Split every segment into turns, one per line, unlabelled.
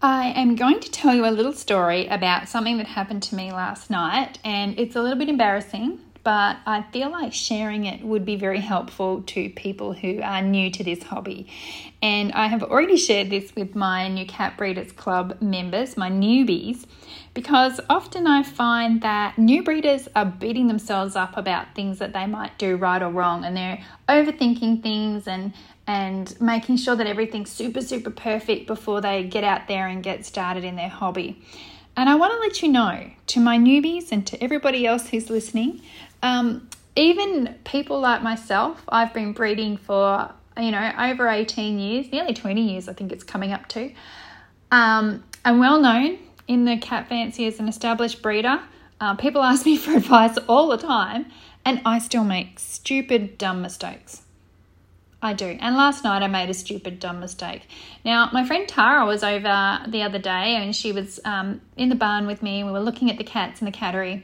I am going to tell you a little story about something that happened to me last night, and it's a little bit embarrassing, but I feel like sharing it would be very helpful to people who are new to this hobby. And I have already shared this with my new Cat Breeders Club members, my newbies, because often I find that new breeders are beating themselves up about things that they might do right or wrong, and they're overthinking things and and making sure that everything's super, super perfect before they get out there and get started in their hobby. And I want to let you know to my newbies and to everybody else who's listening, um, even people like myself, I've been breeding for, you know, over 18 years, nearly 20 years, I think it's coming up to. Um, I'm well known in the cat fancy as an established breeder. Uh, people ask me for advice all the time, and I still make stupid, dumb mistakes. I do. And last night I made a stupid, dumb mistake. Now, my friend Tara was over the other day and she was um, in the barn with me. We were looking at the cats in the cattery.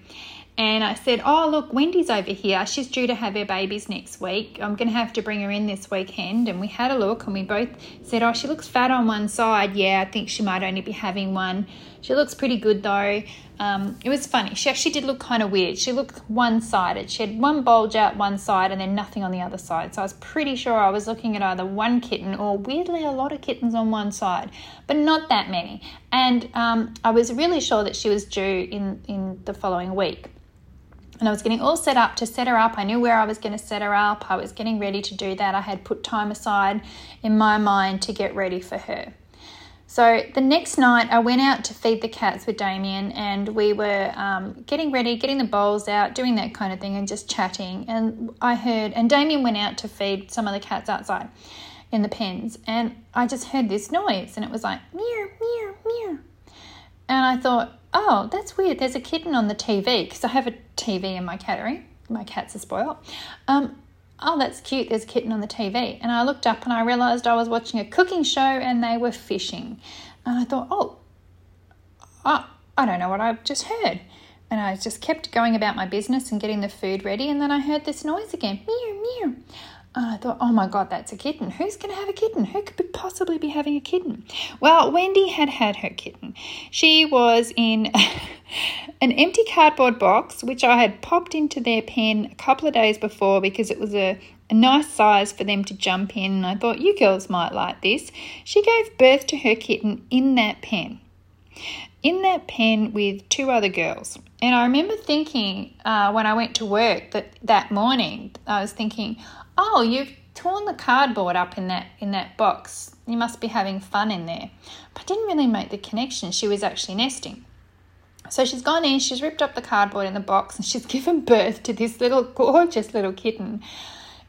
And I said, Oh, look, Wendy's over here. She's due to have her babies next week. I'm going to have to bring her in this weekend. And we had a look and we both said, Oh, she looks fat on one side. Yeah, I think she might only be having one. She looks pretty good though. Um, it was funny. She actually did look kind of weird. She looked one sided. She had one bulge out one side and then nothing on the other side. So I was pretty sure I was looking at either one kitten or weirdly a lot of kittens on one side, but not that many. And um, I was really sure that she was due in, in the following week. And I was getting all set up to set her up. I knew where I was going to set her up. I was getting ready to do that. I had put time aside in my mind to get ready for her. So the next night, I went out to feed the cats with Damien, and we were um, getting ready, getting the bowls out, doing that kind of thing, and just chatting. And I heard, and Damien went out to feed some of the cats outside in the pens, and I just heard this noise, and it was like meow, meow, meow. And I thought, oh, that's weird. There's a kitten on the TV because I have a TV in my cattery. My cats are spoiled. Um, oh, that's cute, there's a kitten on the TV. And I looked up and I realised I was watching a cooking show and they were fishing. And I thought, oh, I, I don't know what I've just heard. And I just kept going about my business and getting the food ready. And then I heard this noise again meow, meow. And I thought, oh my God, that's a kitten. Who's going to have a kitten? Who could possibly be having a kitten? Well, Wendy had had her kitten. She was in an empty cardboard box, which I had popped into their pen a couple of days before because it was a, a nice size for them to jump in. And I thought, you girls might like this. She gave birth to her kitten in that pen. In that pen with two other girls. And I remember thinking uh, when I went to work that that morning, I was thinking, oh, you've torn the cardboard up in that in that box. You must be having fun in there. But I didn't really make the connection. She was actually nesting. So she's gone in, she's ripped up the cardboard in the box, and she's given birth to this little gorgeous little kitten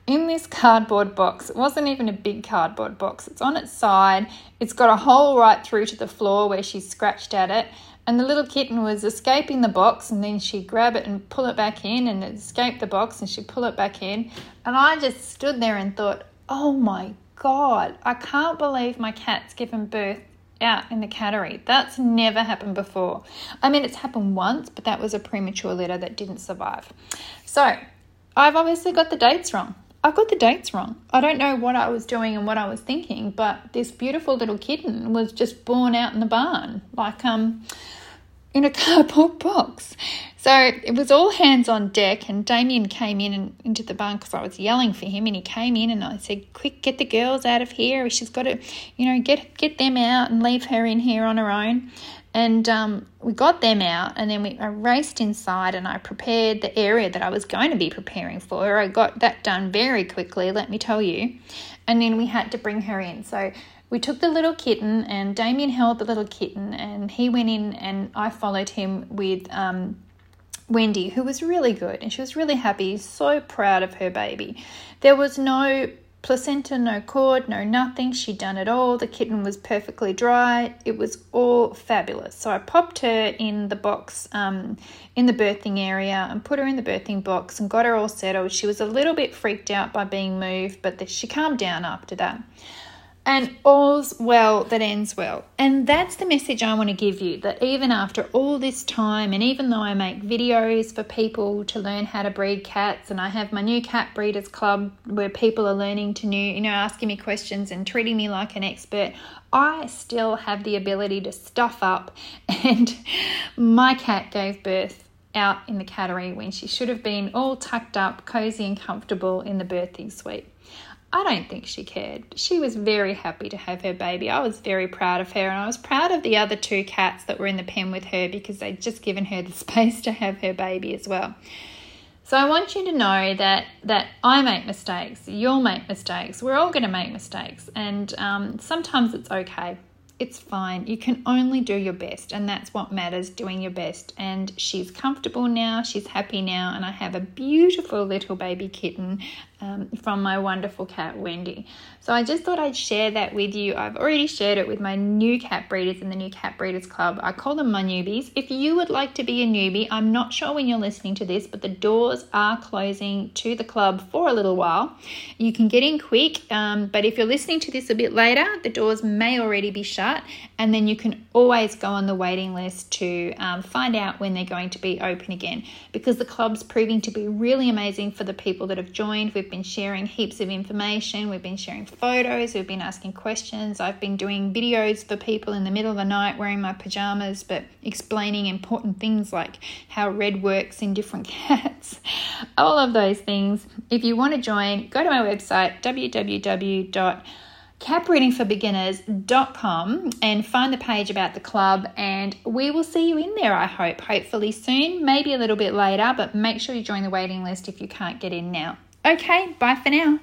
in this cardboard box. It wasn't even a big cardboard box. It's on its side. It's got a hole right through to the floor where she scratched at it and the little kitten was escaping the box and then she'd grab it and pull it back in and escape the box and she'd pull it back in. And i just stood there and thought oh my god i can't believe my cat's given birth out in the cattery. That's never happened before. I mean it's happened once but that was a premature litter that didn't survive. So i've obviously got the dates wrong I got the dates wrong. I don't know what I was doing and what I was thinking, but this beautiful little kitten was just born out in the barn, like um, in a cardboard box. So it was all hands on deck, and Damien came in and into the barn because I was yelling for him, and he came in and I said, "Quick, get the girls out of here. She's got to, you know, get get them out and leave her in here on her own." And um, we got them out, and then we I raced inside, and I prepared the area that I was going to be preparing for. I got that done very quickly, let me tell you. And then we had to bring her in. So we took the little kitten, and Damien held the little kitten, and he went in, and I followed him with um, Wendy, who was really good, and she was really happy, so proud of her baby. There was no placenta, no cord, no nothing. She'd done it all. The kitten was perfectly dry. It was all fabulous. So I popped her in the box um, in the birthing area and put her in the birthing box and got her all settled. She was a little bit freaked out by being moved, but she calmed down after that. And all's well that ends well. And that's the message I want to give you that even after all this time, and even though I make videos for people to learn how to breed cats, and I have my new cat breeders club where people are learning to new, you know, asking me questions and treating me like an expert, I still have the ability to stuff up. And my cat gave birth out in the cattery when she should have been all tucked up, cozy, and comfortable in the birthing suite. I don't think she cared. She was very happy to have her baby. I was very proud of her, and I was proud of the other two cats that were in the pen with her because they'd just given her the space to have her baby as well. So I want you to know that that I make mistakes. You'll make mistakes. We're all going to make mistakes, and um, sometimes it's okay it's fine. You can only do your best, and that's what matters doing your best. And she's comfortable now, she's happy now, and I have a beautiful little baby kitten um, from my wonderful cat Wendy. So I just thought I'd share that with you. I've already shared it with my new cat breeders in the new cat breeders club. I call them my newbies. If you would like to be a newbie, I'm not sure when you're listening to this, but the doors are closing to the club for a little while. You can get in quick, um, but if you're listening to this a bit later, the doors may already be shut, and then you can always go on the waiting list to um, find out when they're going to be open again because the club's proving to be really amazing for the people that have joined. We've been sharing heaps of information, we've been sharing photos, we've been asking questions. I've been doing videos for people in the middle of the night wearing my pajamas, but explaining important things like how red works in different cats, all of those things. If you want to join, go to my website www.catbreedingforbeginners.com and find the page about the club and we will see you in there I hope hopefully soon maybe a little bit later but make sure you join the waiting list if you can't get in now Okay, bye for now.